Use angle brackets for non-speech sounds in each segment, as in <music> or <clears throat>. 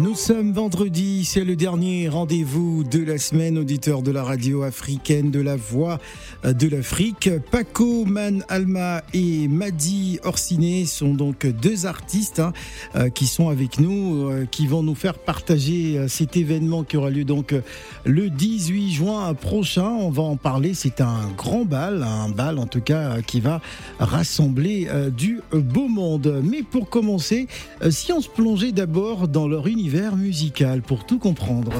Nous sommes vendredi, c'est le dernier rendez-vous de la semaine, auditeur de la radio africaine de la voix de l'Afrique. Paco Man Alma et Madi Orsiné sont donc deux artistes hein, euh, qui sont avec nous, euh, qui vont nous faire partager euh, cet événement qui aura lieu le 18 juin prochain. On va en parler, c'est un grand bal, un bal en tout cas qui va rassembler du beau monde. Mais pour commencer, si on se plongeait d'abord dans leur univers, musical pour tout comprendre.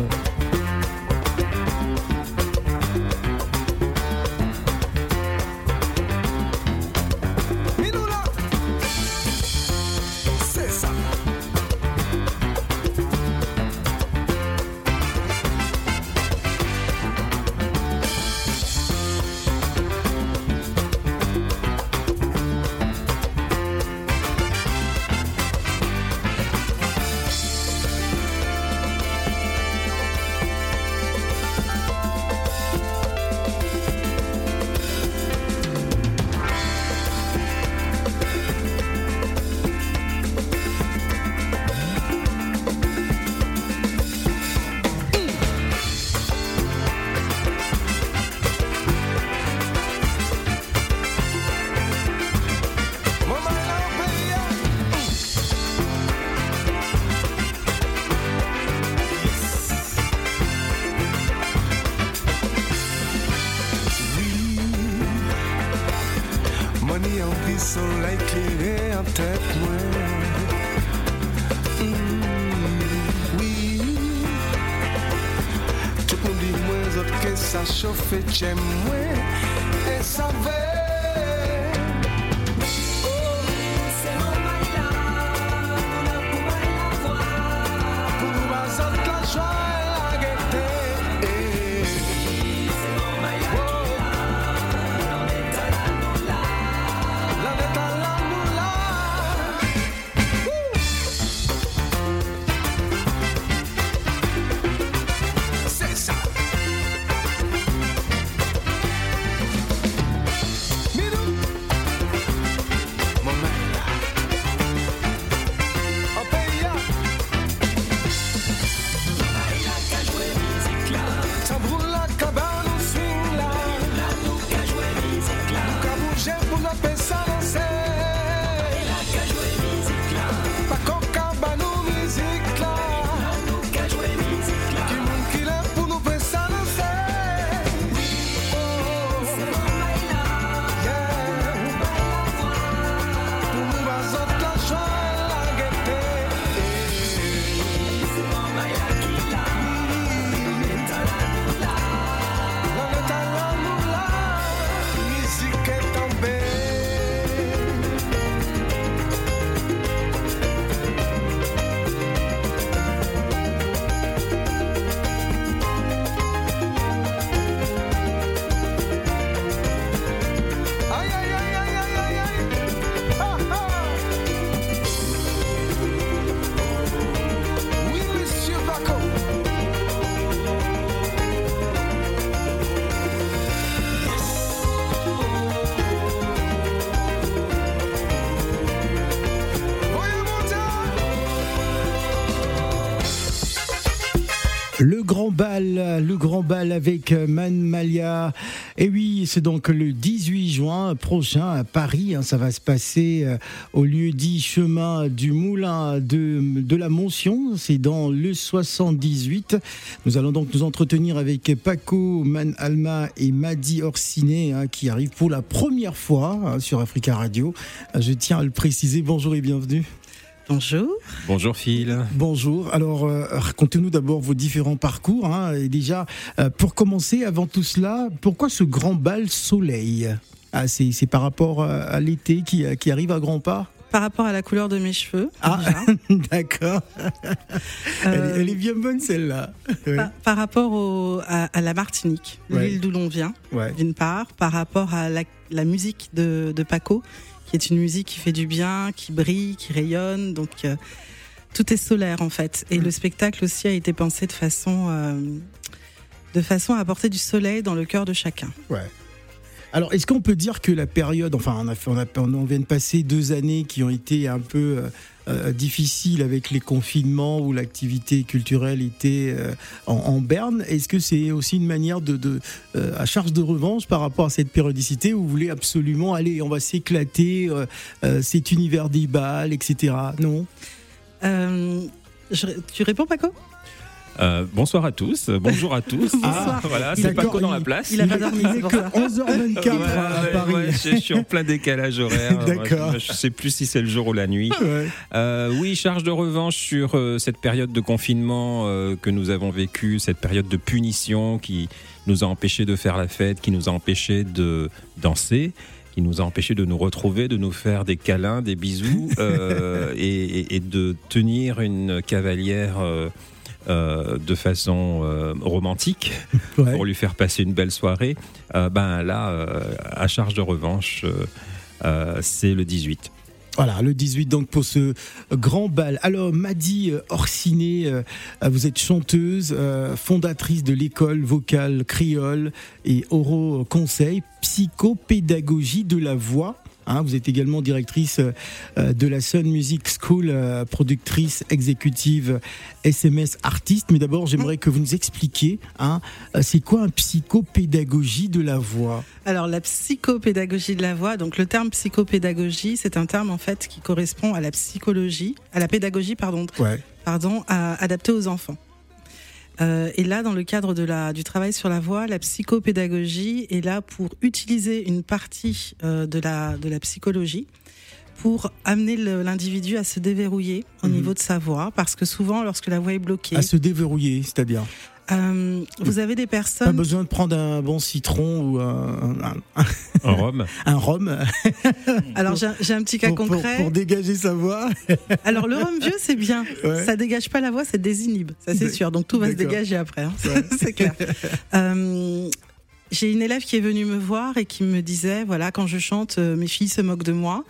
Avec Man Malia. Et oui, c'est donc le 18 juin prochain à Paris. Hein, ça va se passer euh, au lieu dit chemin du Moulin de, de la Moncion. C'est dans le 78. Nous allons donc nous entretenir avec Paco, Man Alma et Madi Orsiné hein, qui arrivent pour la première fois hein, sur Africa Radio. Je tiens à le préciser. Bonjour et bienvenue. Bonjour. Bonjour Phil. Bonjour. Alors euh, racontez-nous d'abord vos différents parcours. Hein. et déjà, euh, pour commencer, avant tout cela, pourquoi ce grand bal soleil? Ah, c'est, par rapport euh, à l'été qui, qui arrive à grands pas? Par rapport à la couleur de mes cheveux. Ah, <laughs> d'accord. elle, est bien bonne celle-là. Par, rapport à, la Martinique, l'île d'où l'on vient, d'une part, par rapport à la, musique de, de Paco, qui est une musique qui fait du bien, qui brille, qui rayonne. Donc euh, tout est solaire en fait. Et mm. le spectacle aussi a été pensé de façon, euh, de façon à apporter du soleil dans le cœur de chacun. Ouais. Alors, est-ce qu'on peut dire que la période, enfin, on, a on, a, on vient de passer deux années qui ont été un peu euh, euh, difficiles avec les confinements où l'activité culturelle était euh, en, berne. Est-ce que c'est aussi une manière de, de à charge de revanche par rapport à cette périodicité où vous voulez absolument aller, on va s'éclater, cet univers des balles, etc. Non? Tu réponds, Paco? Euh, bonsoir à tous, bonjour à tous. <laughs> Ah, voilà, c'est pas dans la place. Il a pas dormi, c'est 11h24 à Paris. je suis en plein décalage horaire. <laughs> D'accord. Je, sais plus si c'est le jour ou la nuit. Euh, oui, charge de revanche sur euh, cette période de confinement que nous avons vécu, cette période de punition qui nous a empêché de faire la fête, qui nous a empêché de danser qui nous a empêché de nous retrouver, de nous faire des câlins, des bisous <laughs> et, et, de tenir une cavalière euh, de façon euh, romantique pour lui faire passer une belle soirée, euh, ben là, à charge de revanche, c'est le 18. Voilà, le 18 donc pour ce grand bal. Alors Madi Orsiné, vous êtes chanteuse, fondatrice de l'école vocale créole et oro conseil psychopédagogie de la voix. Hein, vous êtes également directrice euh, de la Sun Music School, euh, productrice exécutive SMS artiste. Mais d'abord, j'aimerais que vous nous expliquiez, hein, euh, c'est quoi un psychopédagogie de la voix? Alors, la psychopédagogie de la voix, donc le terme psychopédagogie, c'est un terme en fait qui correspond à la psychologie, à la pédagogie, pardon, pardon, adaptée aux enfants. Euh, et là, dans le cadre de la, du travail sur la voix, la psychopédagogie est là pour utiliser une partie euh, de, la, de la psychologie pour amener l'individu à se déverrouiller au mhm. niveau de sa voix, parce que souvent, lorsque la voix est bloquée... À se déverrouiller, c'est-à-dire? Euh, vous avez des personnes. Pas besoin de prendre un bon citron ou un, un, un rhum. un rhum. <laughs> <laughs> Alors j'ai un petit cas concret. Pour, dégager sa voix. <laughs> Alors le rhum vieux c'est bien. Ça dégage pas la voix, ça désinhibe, ça c'est sûr. Donc tout va se dégager après, hein. c'est clair. Euh, j'ai une élève qui est venue me voir et qui me disait voilà quand je chante, euh, mes filles se moquent de moi.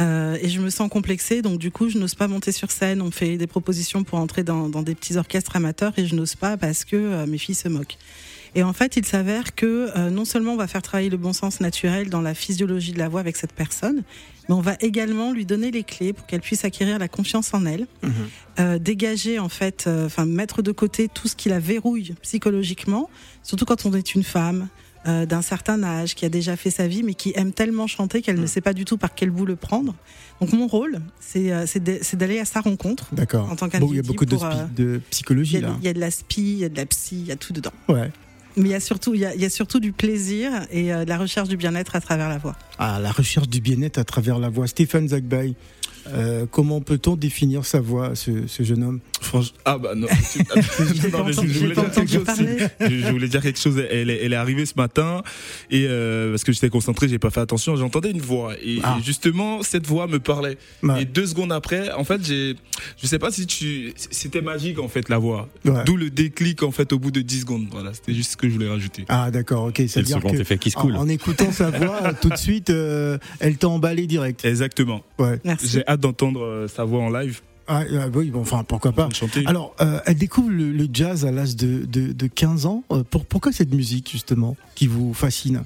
Euh, et je me sens complexée, donc du coup, je n'ose pas monter sur scène. On fait des propositions pour entrer dans, dans des petits orchestres amateurs et je n'ose pas parce que euh, mes filles se moquent. Et en fait, il s'avère que euh, non seulement on va faire travailler le bon sens naturel dans la physiologie de la voix avec cette personne, mais on va également lui donner les clés pour qu'elle puisse acquérir la confiance en elle, mhm. euh, dégager en fait, enfin mettre de côté tout ce qui la verrouille psychologiquement, surtout quand on est une femme, euh, d'un certain âge, qui a déjà fait sa vie, mais qui aime tellement chanter qu'elle ne mm. sait pas du tout par quel bout le prendre. Donc mon rôle, c'est euh, d'aller à sa rencontre. D'accord. En tant bon, il y a beaucoup de, euh, de, psychologie là. Il y a de la spi, il y a de la psy, il y a tout dedans. Ouais. Mais il y a surtout, il y a, il y a surtout du plaisir et de la recherche du bien-être à travers la voix. Ah, la recherche du bien-être à travers la voix. Stéphane Zagbay. Euh, comment peut-on définir sa voix, ce, ce jeune homme? Ah bah non, je, voulais dire quelque chose. Elle est, elle est arrivée ce matin et euh, parce que j'étais concentré, j'ai pas fait attention. J'entendais une voix et, ah. justement cette voix me parlait. Et deux secondes après, en fait, j'ai, je sais pas si tu, c'était magique en fait la voix. D'où le déclic en fait au bout de 10 secondes. Voilà, c'était juste ce que je voulais rajouter. Ah d'accord, ok. C'est le second effet qui se coule. En, écoutant sa voix, tout de suite, euh, elle t'a emballé direct. Exactement. Ouais. Merci d'entendre euh, sa voix en live. Ah, euh, oui, bon, enfin, pourquoi pas. Alors, euh, elle découvre le, jazz à l'âge de, de, 15 ans. Pour, pourquoi cette musique, justement, qui vous fascine?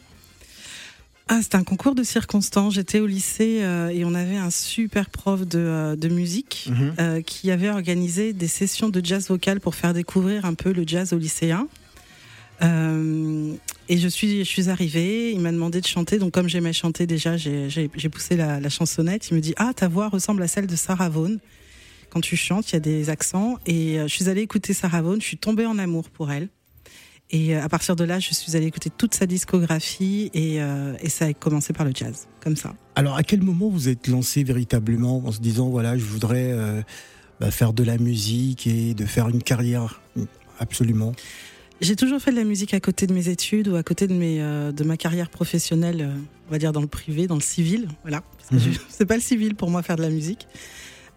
Ah, c'était un concours de circonstances. J'étais au lycée et on avait un super prof de, de musique mhm. qui avait organisé des sessions de jazz vocal pour faire découvrir un peu le jazz aux lycéens. Euh, et je suis, arrivée, il m'a demandé de chanter, donc comme j'aimais chanter déjà, j'ai poussé la, chansonnette. Il me dit Ah, ta voix ressemble à celle de Sarah Vaughan. Quand tu chantes, il y a des accents. Et euh, je suis allée écouter Sarah Vaughan, je suis tombée en amour pour elle. Et euh, à partir de là, je suis allée écouter toute sa discographie et, ça a commencé par le jazz, comme ça. Alors, à quel moment vous êtes lancé véritablement en se disant voilà, je voudrais bah, faire de la musique et de faire une carrière? Absolument. J'ai toujours fait de la musique à côté de mes études ou à côté de, mes, euh, de ma carrière professionnelle, euh, on va dire dans le privé, dans le civil. Voilà. Mhm. <laughs> C'est pas le civil pour moi faire de la musique.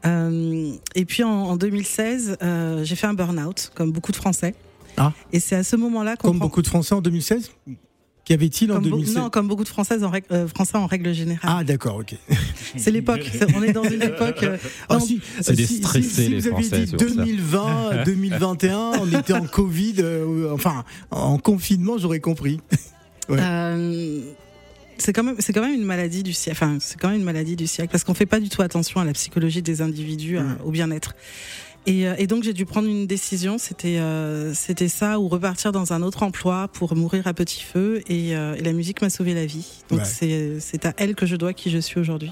Euh, et puis en, en 2016, j'ai fait un burn-out, comme beaucoup de Français. Ah. Et c'est à ce moment-là qu'on. Comme beaucoup de Français en 2016 Qu'y avait-il en 2007 Non, comme beaucoup de Françaises en euh, Français en règle générale. Ah d'accord, ok. <laughs> c'est l'époque. On est dans une époque. Euh, oh, si, c'est des stressés si, les vous avez dit 2020, 2021, <laughs> on était en Covid, euh, enfin en confinement, j'aurais compris. <laughs> c'est quand même c'est quand même une maladie du siècle. Enfin, c'est quand même une maladie du siècle parce qu'on fait pas du tout attention à la psychologie des individus, au bien-être. Euh, et, donc j'ai dû prendre une décision, c'était euh, c'était ça ou repartir dans un autre emploi pour mourir à petit feu et, euh, la musique m'a sauvé la vie. Donc c'est à elle que je dois qui je suis aujourd'hui.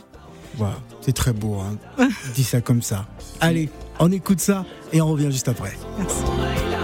c'est très beau, hein. <laughs> dis ça comme ça. Allez, on écoute ça et on revient juste après. Merci.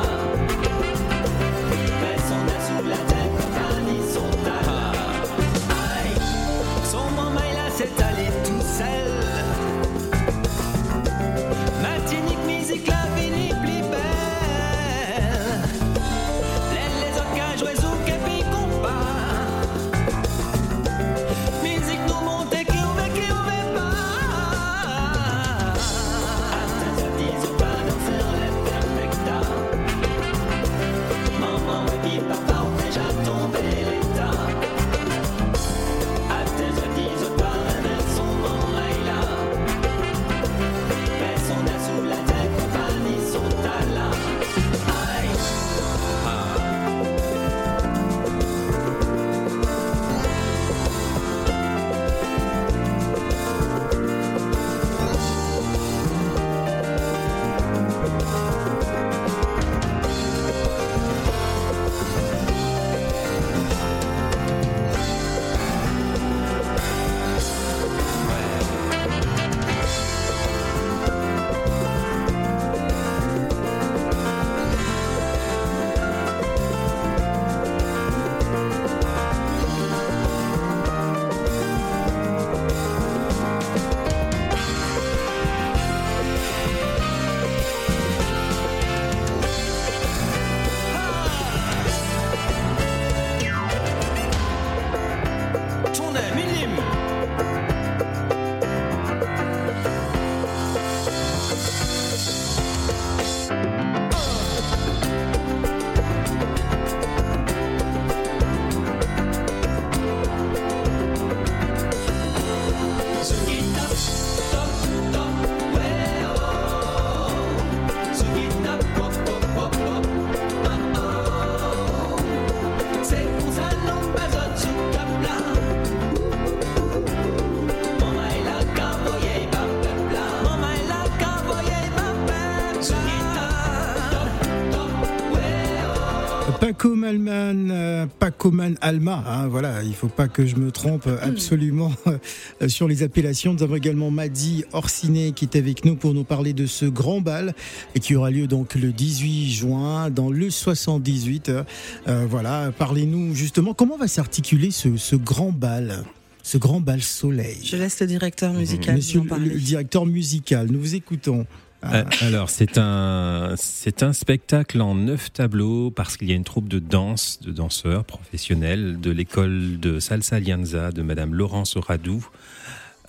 Euh, Paco Man Alma, hein, voilà, il faut pas que je me trompe absolument euh, sur les appellations. Nous avons également Madi Orsiné qui est avec nous pour nous parler de ce grand bal et qui aura lieu donc le 18 juin dans le 78. Euh, voilà, parlez-nous justement comment va s'articuler ce, ce grand bal ce grand bal soleil? Je laisse le directeur musical. Monsieur le directeur musical, nous vous écoutons. Euh, alors, c'est un, c'est un spectacle en neuf tableaux parce qu'il y a une troupe de danse, de danseurs professionnels de l'école de Salsa Alianza de Madame Laurence Radou,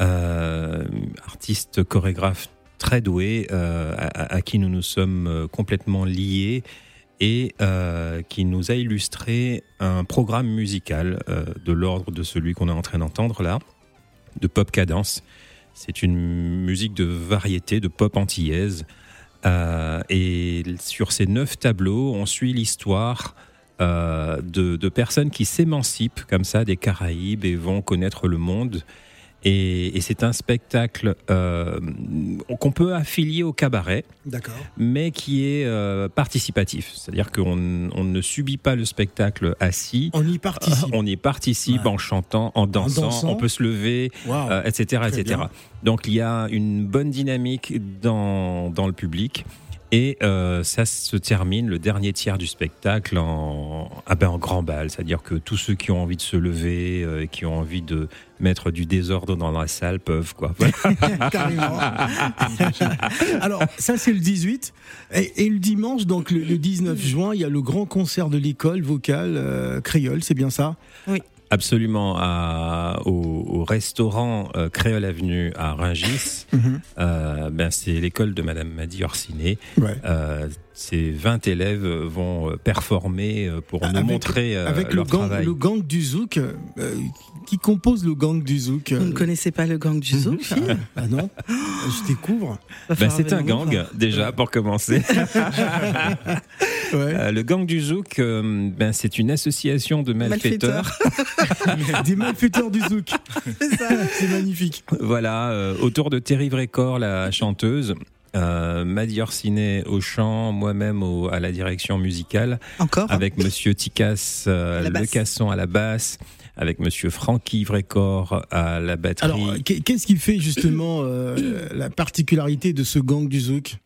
euh, artiste chorégraphe très doué, euh, à, qui nous nous sommes complètement liés et qui nous a illustré un programme musical de l'ordre de celui qu'on est en train d'entendre là, de pop cadence c'est une musique de variété, de pop antillaise. Euh, et sur ces neuf tableaux, on suit l'histoire euh, de, de, personnes qui s'émancipent comme ça des Caraïbes et vont connaître le monde et, c'est un spectacle euh, qu'on peut affilier au cabaret, mais qui est euh, participatif. C'est-à-dire qu'on ne subit pas le spectacle assis. On y participe. on y participe en chantant, en dansant, On peut se lever, etc., euh, etc. Donc il y a une bonne dynamique dans, dans le public. Et euh, ça se termine le dernier tiers du spectacle en, ah ben en grand bal, c'est-à-dire que tous ceux qui ont envie de se lever, euh, qui ont envie de mettre du désordre dans la salle peuvent quoi. <laughs> Carrément. <laughs> Alors ça c'est le 18 et, le dimanche donc le, 19 juin il y a le grand concert de l'école vocale euh, créole, c'est bien ça? Oui. Absolument, à, au, restaurant euh, Créole Avenue à Rungis. Mhm. Euh, ben, c'est l'école de Madame Madi Orsiné. Euh, ces 20 élèves vont performer pour nous montrer avec leur le gang, travail. le gang du Zouk. qui compose le gang du Zouk Vous ne connaissez pas le gang du Zouk ah, ah, non, je découvre. Ben, c'est un gang déjà pour commencer. <laughs> le gang du Zouk, ben, c'est une association de malfaiteurs. <laughs> Des malfaiteurs du zouk. C'est magnifique. Voilà, euh, autour de Terry Vrécor, la chanteuse. Euh, Madi Orsinet au chant, moi-même à la direction musicale. Encore? Avec Monsieur Tikas euh, Le Casson à la basse avec Monsieur Francky Vrécor à la batterie. Alors, qu'est-ce qui fait justement euh, la particularité de ce gang du zouk?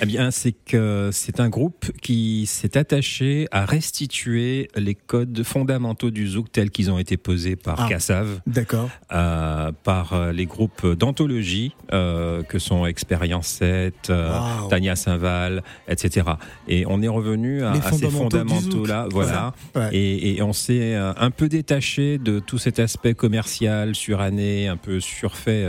Eh bien, c'est que c'est un groupe qui s'est attaché à restituer les codes fondamentaux du zouk tels qu'ils ont été posés par ah, Kassav, d'accord, euh, par euh, les groupes d'anthologie euh, que sont Expérience 7, euh, Tania Saint-Val, etc. Et on est revenu à, ces fondamentaux-là, voilà. Et, et, on s'est un peu détaché de tout cet aspect commercial, suranné, un peu surfait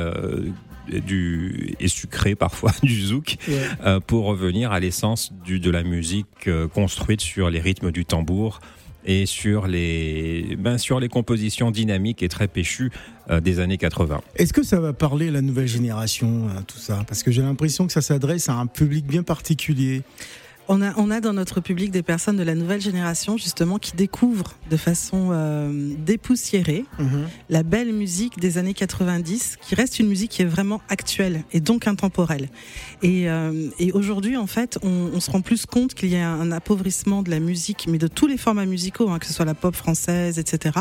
du, et sucré parfois <laughs> du zouk euh, pour revenir à l'essence de la musique euh, construite sur les rythmes du tambour et sur les, ben, sur les compositions dynamiques et très péchues euh, des années 80. Est-ce que ça va parler à la nouvelle génération, tout ça? Parce que j'ai l'impression que ça s'adresse à un public bien particulier. On a, on a dans notre public des personnes de la nouvelle génération justement qui découvrent de façon euh, dépoussiérée mhm. la belle musique des années 90, qui reste une musique qui est vraiment actuelle et donc intemporelle. Et, euh, et aujourd'hui, en fait, on, on, se rend plus compte qu'il y a un appauvrissement de la musique, mais de tous les formats musicaux, hein, que ce soit la pop française, etc.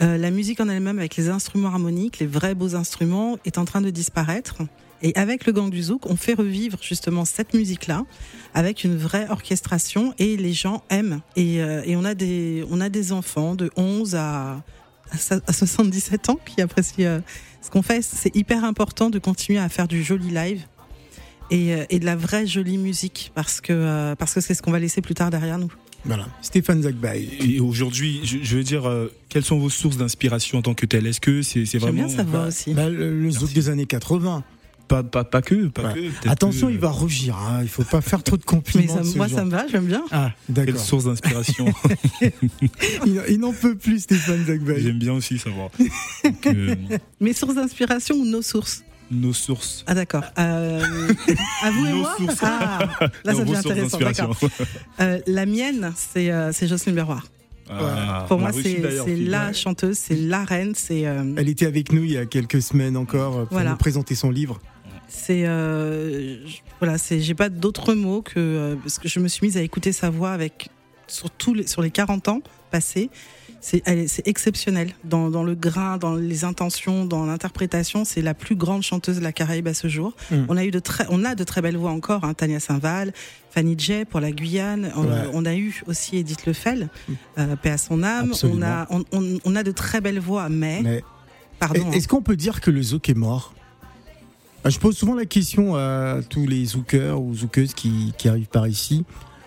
Euh, la musique en elle-même, avec les instruments harmoniques, les vrais beaux instruments, est en train de disparaître. Et avec le Gang du Zouk, on fait revivre justement cette musique-là avec une vraie orchestration et les gens aiment. Et, euh, et, on, a des, on a des enfants de 11 à, à 77 ans qui apprécient euh, ce qu'on fait. C'est hyper important de continuer à faire du joli live et, euh, et de la vraie jolie musique parce que parce que c'est ce qu'on va laisser plus tard derrière nous. Voilà, Stéphane Zagbay. Et aujourd'hui, je, veux dire, quelles sont vos sources d'inspiration en tant que tel Est-ce que c'est vraiment. J'aime bien savoir aussi. Bah, le, le zouk des années 80. Pas, pas, pas que, pas que Attention, il va rougir. Hein. Il faut pas faire trop de compliments. Mais moi, ça me va, j'aime bien. Ah, d'accord. Quelle source d'inspiration <laughs> Il, n'en peut plus, Stéphane Zagbay. J'aime bien aussi savoir. Euh, <laughs> Mes sources d'inspiration ou nos sources? Nos sources. Ah d'accord. Euh, à vous et moi ah, Là, ça <laughs> devient intéressant. Euh, la mienne, c'est euh, Jocelyne Berroir. Ah, Pour moi, c'est la chanteuse, c'est la reine. C'est. Elle était avec nous il y a quelques semaines encore pour nous présenter son livre. C'est euh, voilà, c'est j'ai pas d'autres mots que euh, parce que je me suis mise à écouter sa voix avec sur les, sur les 40 ans passés. C'est c'est exceptionnel dans, dans, le grain, dans les intentions, dans l'interprétation. C'est la plus grande chanteuse de la Caraïbe à ce jour. Mm. On a eu de très on a de très belles voix encore. Hein, Tania Saint-Val, Fanny Jay pour la Guyane. On, a eu aussi Edith Lefel, mm. euh, paix à son âme. On a on, on, a de très belles voix, mais, mais... pardon. Est-ce qu'on peut dire que le zouk est mort? Je pose souvent la question à tous les zookers ou zookeuses qui, qui arrivent par ici.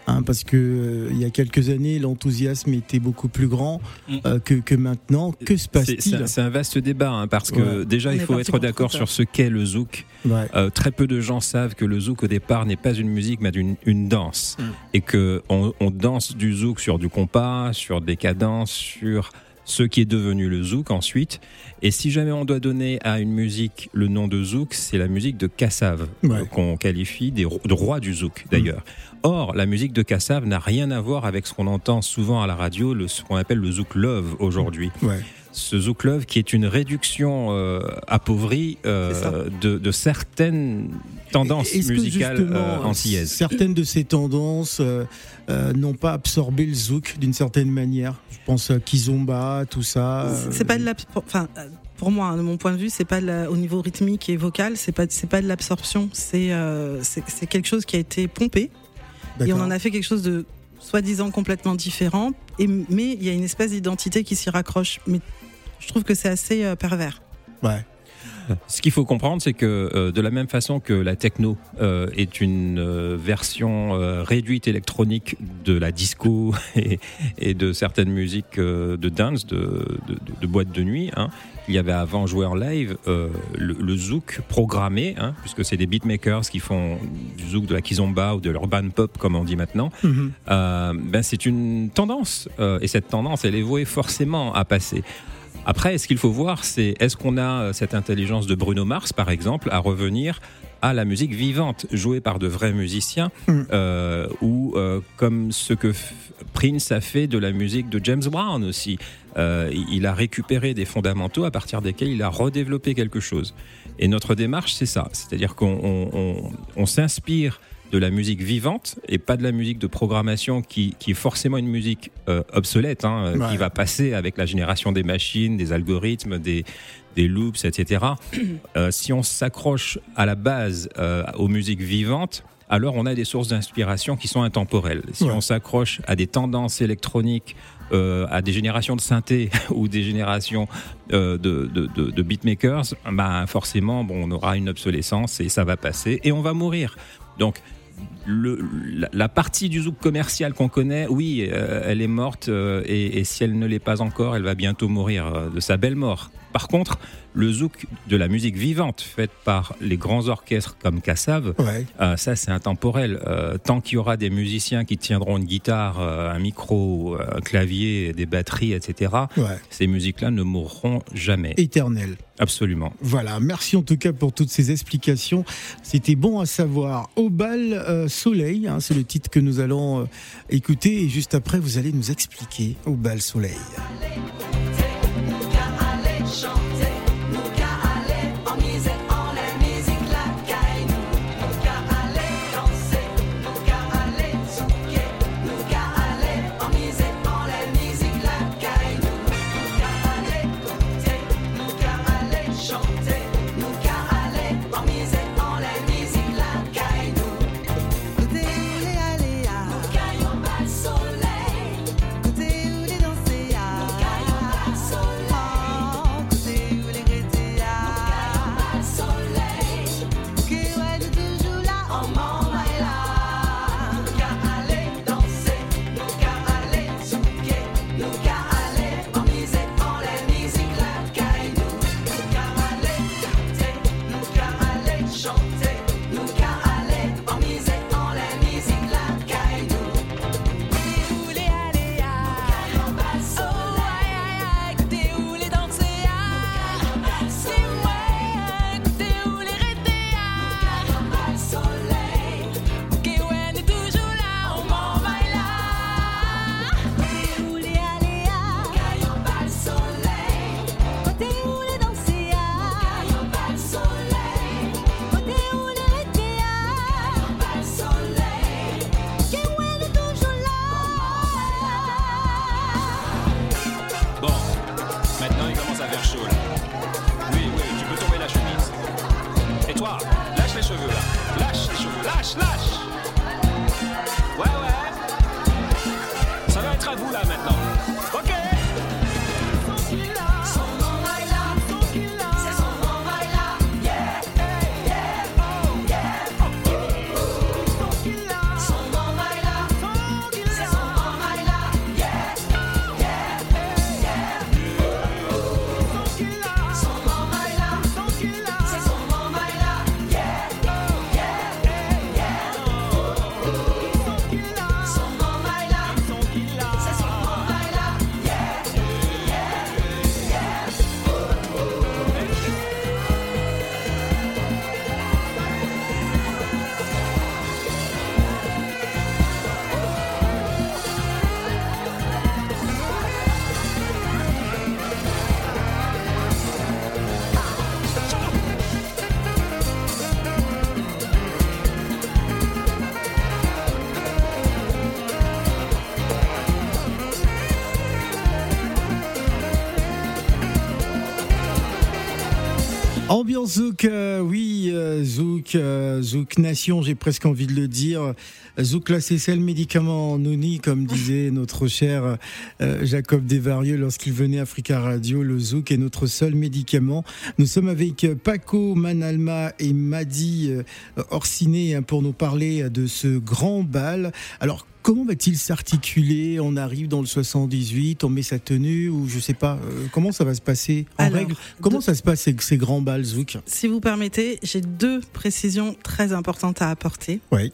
Hein, parce que euh, il y a quelques années, l'enthousiasme était beaucoup plus grand mm. euh, que, que, maintenant. Que se passe-t-il C'est un vaste débat, hein, parce que déjà, il faut être d'accord sur ce qu'est le zouk. Euh, très peu de gens savent que le zouk, au départ, n'est pas une musique, mais une, une danse. Mm. Et que on, on, danse du zouk sur du compas, sur des cadences, sur ce qui est devenu le zouk ensuite. Et si jamais on doit donner à une musique le nom de zouk, c'est la musique de Kassav, qu'on qualifie des, de roi du zouk d'ailleurs. Or, la musique de Kassav n'a rien à voir avec ce qu'on entend souvent à la radio, le, ce qu'on appelle le zouk love aujourd'hui. Ce zouk love qui est une réduction euh, appauvrie euh, de, de, certaines tendances musicales euh, antillaises. Certaines de ces tendances n'ont pas absorbé le zouk d'une certaine manière? Je pense à Kizomba, tout ça. C'est pas de la, enfin, pour moi, hein, de mon point de vue, c'est pas au niveau rythmique et vocal, c'est pas c'est pas de l'absorption, c'est c'est quelque chose qui a été pompé et on en a fait quelque chose de soi-disant complètement différent, et, mais il y a une espèce d'identité qui s'y raccroche. Mais je trouve que c'est assez euh, pervers. Ouais. Ce qu'il faut comprendre, c'est que euh, de la même façon que la techno euh, est une euh, version réduite électronique de la disco <laughs> et, de certaines musiques de dance, de, de, boîte de nuit, hein, il y avait avant joué en live le, zouk programmé, hein, puisque c'est des beatmakers qui font du zouk, de la kizomba ou de l'urban pop, comme on dit maintenant. Mhm. ben c'est une tendance, et cette tendance, elle est vouée forcément à passer. Après, ce qu'il faut voir, c'est est-ce qu'on a euh, cette intelligence de Bruno Mars, par exemple, à revenir à la musique vivante, jouée par de vrais musiciens, mm. euh, ou euh, comme ce que Prince a fait de la musique de James Brown aussi. il a récupéré des fondamentaux à partir desquels il a redéveloppé quelque chose. Et notre démarche, c'est ça, c'est-à-dire qu'on s'inspire de la musique vivante et pas de la musique de programmation qui, qui est forcément une musique euh, obsolète, hein, qui va passer avec la génération des machines, des algorithmes, des, des loops, etc. <clears throat> Euh, si on s'accroche à la base euh, aux musiques vivantes, alors on a des sources d'inspiration qui sont intemporelles. Si on s'accroche à des tendances électroniques, à des générations de synthé <laughs> ou des générations de, de, de, de, beatmakers, ben forcément, bon, on aura une obsolescence et ça va passer et on va mourir. Donc le, la, partie du zouk commercial qu'on connaît, oui, euh, elle est morte euh, et, et, si elle ne l'est pas encore, elle va bientôt mourir euh, de sa belle mort. Par contre, le zouk de la musique vivante faite par les grands orchestres comme Kassav, ça c'est intemporel. Tant qu'il y aura des musiciens qui tiendront une guitare, un micro, un clavier, des batteries, etc., ces musiques-là ne mourront jamais. Éternelles. Absolument. Voilà, merci en tout cas pour toutes ces explications. C'était bon à savoir. Au bal soleil, hein, c'est le titre que nous allons écouter et juste après vous allez nous expliquer Au bal soleil. travail là maintenant. Ambiance Zouk, euh, oui, euh, Zouk, euh, Zouk Nation, j'ai presque envie de le dire. Zouk classé c'est le médicament noni, comme disait notre cher Jacob Desvarieux lorsqu'il venait à Africa Radio. Le zouk est notre seul médicament. Nous sommes avec Paco Manalma et Madi Orsiné hein, pour nous parler de ce grand bal. Alors, Comment va-t-il s'articuler On arrive dans le 78, on met sa tenue ou je sais pas. Euh, comment ça va se passer en règle Comment ça se passe ces, ces grands balles zouk Si vous permettez, j'ai deux précisions très importantes à apporter. Oui.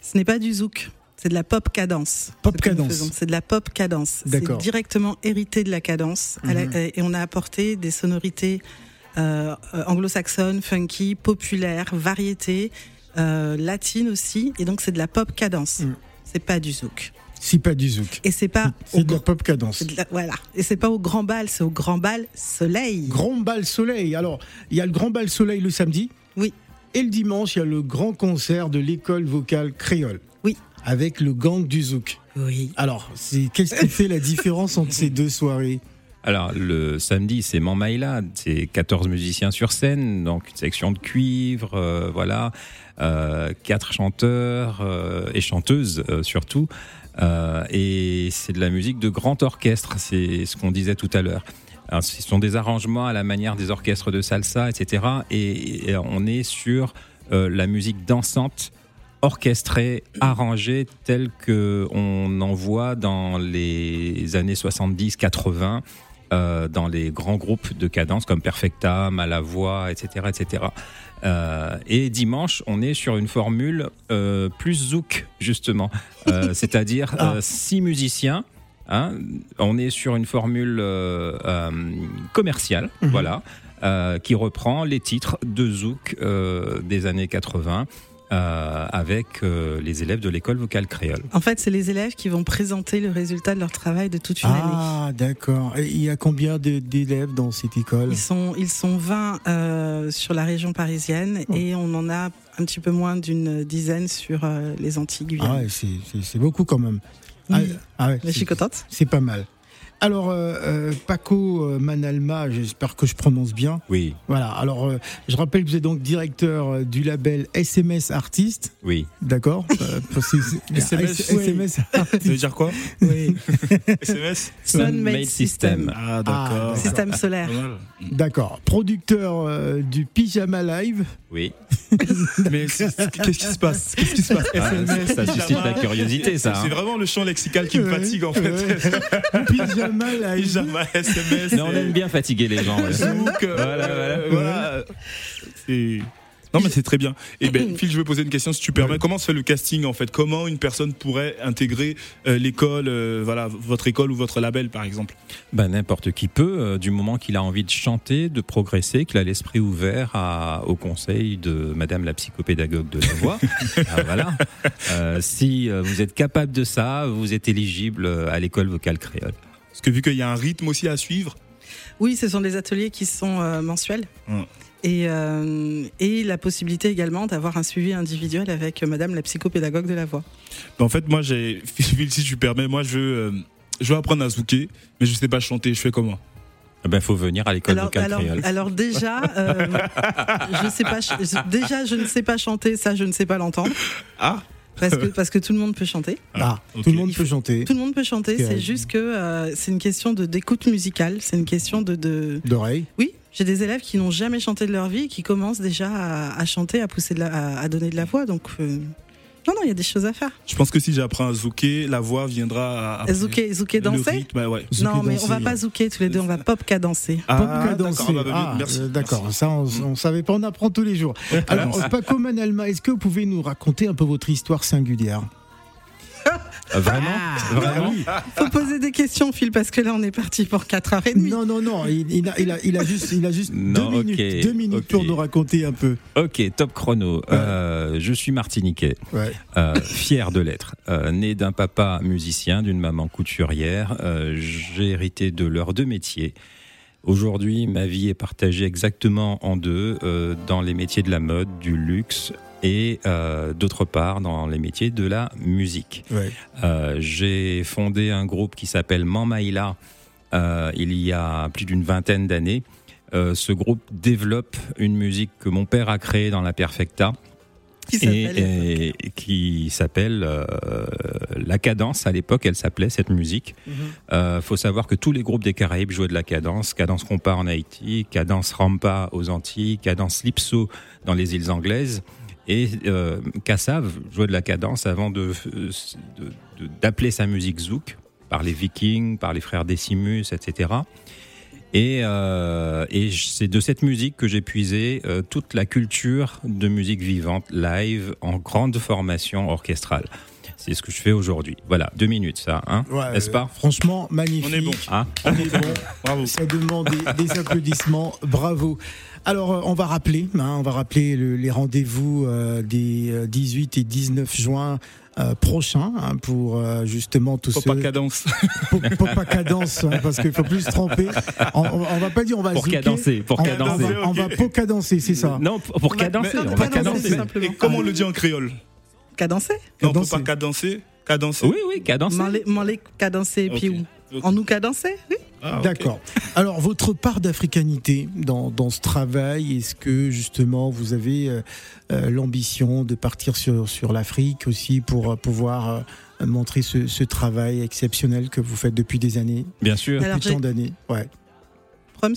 Ce n'est pas du zouk. C'est de la pop cadence. Pop cadence. C'est de la pop cadence. C'est directement hérité de la cadence. Mhm. et on a apporté des sonorités euh, anglo-saxonnes, funky, populaires, variétés, euh, latines aussi. Et donc c'est de la pop cadence. Mhm c'est pas du zouk. C'est pas du zouk. Et c'est pas. C'est de la pop cadence. voilà. Et c'est pas au Grand Bal, c'est au Grand Bal Soleil. Grand Bal Soleil. Alors, il y a le Grand Bal Soleil le samedi. Oui. Et le dimanche, il y a le grand concert de l'école vocale créole. Oui. Avec le gang du zouk. Oui. Alors, qu'est-ce qui fait la différence entre ces deux soirées? Alors, le samedi, c'est Mamaïla, c'est 14 musiciens sur scène, donc une section de cuivre, euh, voilà, euh, quatre chanteurs euh, et chanteuses surtout. et c'est de la musique de grand orchestre, c'est ce qu'on disait tout à l'heure. Ce sont des arrangements à la manière des orchestres de salsa, etc. Et, on est sur la musique dansante orchestrée, arrangée, telle que on en voit dans les années 70-80 euh, dans les grands groupes de cadence comme Perfecta, Malavoie, etc. etc. Euh, et dimanche, on est sur une formule euh, plus zouk, justement. <laughs> C'est-à-dire ah. six musiciens. Hein, on est sur une formule commerciale, mhm. voilà, qui reprend les titres de zouk des années 80. Euh, avec euh, les élèves de l'école vocale créole. En fait, c'est les élèves qui vont présenter le résultat de leur travail de toute une année. Ah, d'accord. Il y a combien d'élèves dans cette école? Ils sont, ils sont 20 euh, sur la région parisienne oh. et on en a un petit peu moins d'une dizaine sur les Antilles. Ah, c'est beaucoup quand même. Ah, ah je suis contente. C'est pas mal. Alors, euh, euh, Paco euh, Manalma, j'espère que je prononce bien. Oui. Voilà. Alors, je rappelle que vous êtes donc directeur du label SMS Artiste. Oui. D'accord. SMS, SMS Artiste. Ça veut dire quoi <laughs> Oui. SMS Sun Made System. Ah, d'accord. Ah, système solaire. D'accord. Producteur du Pyjama Live. Oui. <laughs> Mais qu'est-ce qui se passe? Qu'est-ce qui se passe? SMS, ça suscite la curiosité, ça. C'est hein. vraiment le champ lexical qui me fatigue, en fait. <laughs> Pyjama live. SMS. Mais on aime bien fatiguer les gens. Zouk, voilà, voilà. voilà. Non, mais c'est très bien. Et ben, Phil, je veux poser une question si tu permets. Comment se fait le casting en fait? Comment une personne pourrait intégrer euh, l'école, euh, voilà, votre école ou votre label par exemple? Ben n'importe qui peut, euh, du moment qu'il a envie de chanter, de progresser, qu'il a l'esprit ouvert à, au conseil de Madame la psychopédagogue de la voix. <laughs> Ah, voilà. si vous êtes capable de ça, vous êtes éligible à l'école vocale créole. Parce que vu qu'il y a un rythme aussi à suivre. Oui, ce sont des ateliers qui sont mensuels. Hum. Et, euh, et, la possibilité également d'avoir un suivi individuel avec Madame la psychopédagogue de la voix. Ben, en fait, moi, j'ai, <laughs> si tu permets, moi, je veux, euh, je veux apprendre à zouker, mais je sais pas chanter. Je fais comment? Il eh ben, faut venir à l'école vocale alors, alors, déjà, euh, <laughs> je sais pas, déjà, je ne sais pas chanter, ça, je ne sais pas l'entendre. Ah. Parce que, parce que tout le monde peut chanter. Ah, tout le monde peut chanter. Tout le monde peut chanter. C'est juste que c'est une question de d'écoute musicale. C'est une question de d'oreille. Oui, j'ai des élèves qui n'ont jamais chanté de leur vie et qui commencent déjà à, chanter, à pousser, de la, à, donner de la voix. Donc, euh, non, non, il y a des choses à faire. Je pense que si j'apprends à zouker, la voix viendra à. Zouker, zouker danser Non, mais on va pas zouker tous les deux, on va pop cadencer. Ah, pop cadencer. D'accord, ah, euh, d'accord. ça on, on, savait pas, on apprend tous les jours. Alors, Paco Manalma, est-ce que vous pouvez nous raconter un peu votre histoire singulière? Vraiment ah. Vraiment Faut poser des questions, Phil, parce que là, on est parti pour 4h30. Non, non, non. Il, a, il, a, il a, juste, il a juste deux minutes, deux minutes pour nous raconter un peu. Ok, top chrono. Euh, je suis martiniquais, euh, fier de l'être. né d'un papa musicien, d'une maman couturière. J'ai hérité de leurs deux métiers. Aujourd'hui, ma vie est partagée exactement en deux, dans les métiers de la mode, du luxe et euh, d'autre part dans les métiers de la musique. Euh, j'ai fondé un groupe qui s'appelle Mamaïla euh, il y a plus d'une vingtaine d'années. ce groupe développe une musique que mon père a créée dans la Perfecta et, qui s'appelle euh, la cadence. À l'époque, elle s'appelait cette musique. Il mhm. euh, faut savoir que tous les groupes des Caraïbes jouaient de la cadence. Cadence compa en Haïti, cadence rampa aux Antilles, cadence lipso dans les îles anglaises. Et euh, Kassav jouait de la cadence avant de, d'appeler sa musique zouk par les Vikings, par les frères Decimus, etc. Et, euh, et c'est de cette musique que j'ai puisé euh, toute la culture de musique vivante live en grande formation orchestrale. C'est ce que je fais aujourd'hui. Voilà, deux minutes, ça, hein N'est-ce pas? Franchement, magnifique. On est bon. Hein on est bon. Bravo. Ça demande des, applaudissements. Bravo. Alors, euh, on va rappeler, hein, on va rappeler les rendez-vous des 18 et 19 juin euh, prochain hein, pour euh, justement tout Popa cadence. <laughs> Popa cadence, hein, parce qu'il faut plus se tromper. On, on, va pas dire on va pour cadencer, pour cadencer. On va, pas cadencer, c'est ça. Non, pour cadencer. On va cadencer. Et comment on le dit en créole? Cadencer? Non, pas cadencer. Cadencer. Oui, oui, cadencer. M'en cadencer, puis où? En nous cadencer, oui. Ah, D'accord. Alors, votre part d'africanité dans, dans, ce travail, est-ce que justement vous avez euh, euh, l'ambition de partir sur, sur l'Afrique aussi pour euh, pouvoir montrer ce, ce, travail exceptionnel que vous faites depuis des années? Bien sûr. Depuis tant d'années. Ouais. Proms?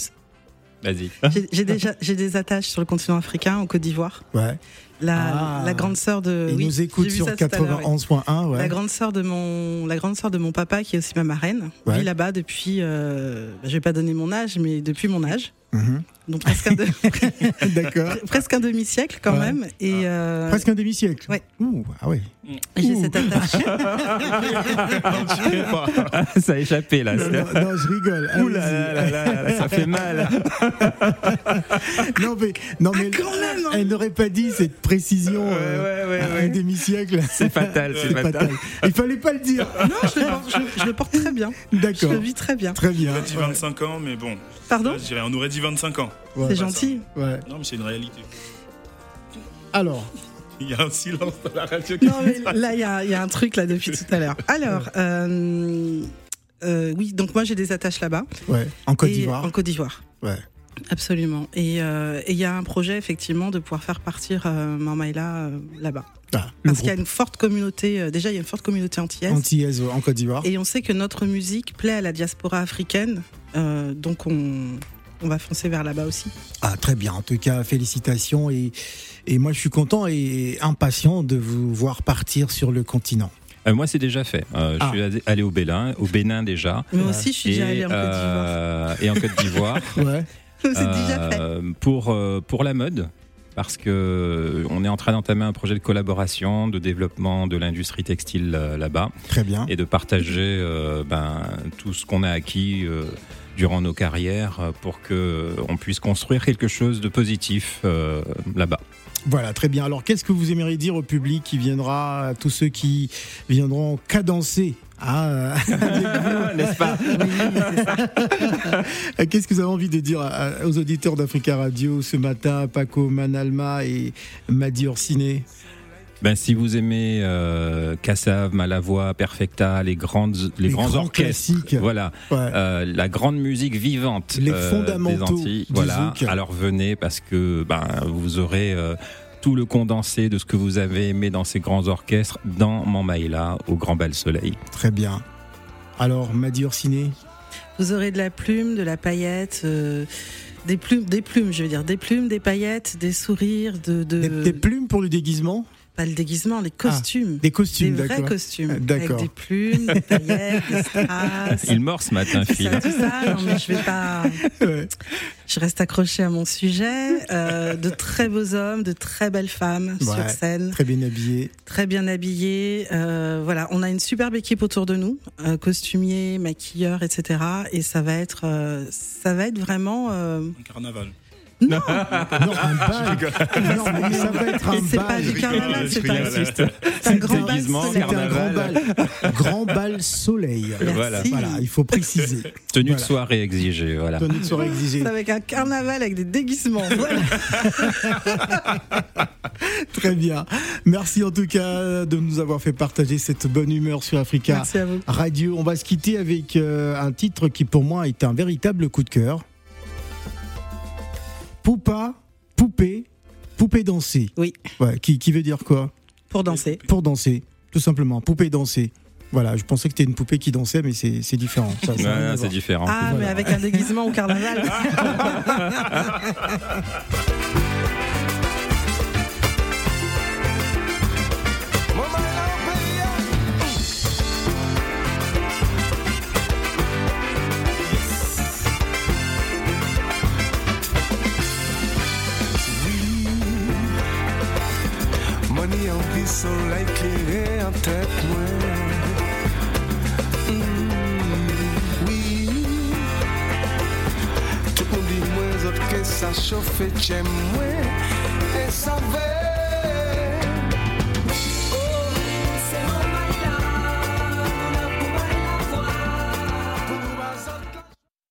Vas-y. J'ai déjà j'ai des attaches sur le continent africain, en Côte d'Ivoire. Ouais. La, ah. la, grande sœur de. Il oui, nous écoute sur 91.1. Ouais. La grande sœur de mon la grande sœur de mon papa qui est aussi ma marraine vit là-bas depuis. Euh, je vais pas donner mon âge, mais depuis mon âge. Mhm. Donc presque un, <laughs> <laughs> presque un demi-siècle quand même. Et euh... Presque un demi-siècle Ouais. Ouh, ah oui. J'ai cette attache. <laughs> ça a échappé là. Non, non, je rigole. Ouh là, là, là, ça fait mal. non mais, non, mais ah, quand même, elle n'aurait pas dit cette précision ouais, ouais, ouais, un demi-siècle. C'est fatal, c'est fatal. fatal. Il fallait pas le dire. Non, je le porte, je, je le porte très bien. D'accord. Je le vis très bien. Très bien. On aurait dit 25 ans, mais bon. Pardon On aurait dit 25 ans. c'est gentil. Ouais. Non, mais c'est une réalité. Alors. Il y a un silence dans la radio. Non, mais là, il y a, y a, un truc là depuis tout à l'heure. <laughs> Alors, euh, euh, oui, donc moi j'ai des attaches là-bas. Ouais. En Côte d'Ivoire. En Côte d'Ivoire. Ouais. Absolument. Et euh, il y a un projet effectivement de pouvoir faire partir euh, Marmaïla euh, là-bas. Ah, Parce qu'il y a une forte communauté, euh, déjà il y a une forte communauté antillaise. Antillaise en Côte d'Ivoire. Et on sait que notre musique plaît à la diaspora africaine, donc on, on va foncer vers là-bas aussi. Ah très bien, en tout cas félicitations et, et moi je suis content et impatient de vous voir partir sur le continent. moi, c'est déjà fait. Je ah. suis allé au Bénin, au Bénin déjà. Moi aussi, je suis déjà allé en Côte d'Ivoire. et en Côte d'Ivoire. <laughs> ouais. Euh, pour, euh, pour la mode parce que euh, on est en train d'entamer un projet de collaboration, de développement de l'industrie textile là-bas. Très bien. Et de partager ben, tout ce qu'on a acquis durant nos carrières pour que on puisse construire quelque chose de positif là-bas. Voilà, très bien. Alors, qu'est-ce que vous aimeriez dire au public qui viendra, à tous ceux qui viendront cadencer <laughs> ah, <laughs> n'est-ce pas <laughs> Qu'est-ce que vous avez envie de dire aux auditeurs d'Africa Radio ce matin, Paco Manalma et Madi Orsiné ben, si vous aimez euh, Cassav, Malavoie, Perfecta, les grandes, les, grands, orchestres, voilà, euh, la grande musique vivante les euh, fondamentaux des Antilles, voilà. Alors venez parce que ben vous aurez euh, tout le condensé de ce que vous avez aimé dans ces grands orchestres dans Mammaïla au Grand Bal Soleil. Très bien. Alors, Madi Orsini? Vous aurez de la plume, de la paillette. Euh, des plumes, des plumes, je veux dire, des plumes, des paillettes, des sourires, de, des plumes pour le déguisement? Pas le déguisement, les costumes. Ah, des costumes, Des vrais costumes. Avec des plumes, des paillettes, des strass. Il mord ce matin, Phil. Tout ça, non mais je vais pas. Je reste accroché à mon sujet. Euh, de très beaux hommes, de très belles femmes sur scène. Très bien habillés. Très bien habillés. Euh, voilà, on a une superbe équipe autour de nous, euh, costumiers, maquilleurs, etc. Et ça va être, euh, ça va être vraiment. Un carnaval. Non, non, un bal. Non, mais ça va être un bal. C'est pas du carnaval, c'est pas C'est un grand bal. C'est un grand bal. <laughs> Grand bal soleil. Voilà. voilà. il faut préciser. Tenue de soirée exigée, voilà. Tenue de soirée exigée. C'est avec un carnaval avec des déguisements. Voilà. <laughs> Très bien. Merci en tout cas de nous avoir fait partager cette bonne humeur sur Africa Merci à vous. Radio. On va se quitter avec euh, un titre qui pour moi est un véritable coup de cœur. Poupa, poupée, Poupée danser. Oui. Ouais, qui, qui veut dire quoi? Pour danser. Pour danser, tout simplement. Poupée danser. Voilà, je pensais que c'était une poupée qui dansait, mais c'est différent. Ça, c'est différent. Ah, mais avec un déguisement au carnaval. <laughs> soleil cligner en tête moi. Mm, oui. Tout le monde dit moi autres que ça chauffe et j'aime moi Et ça va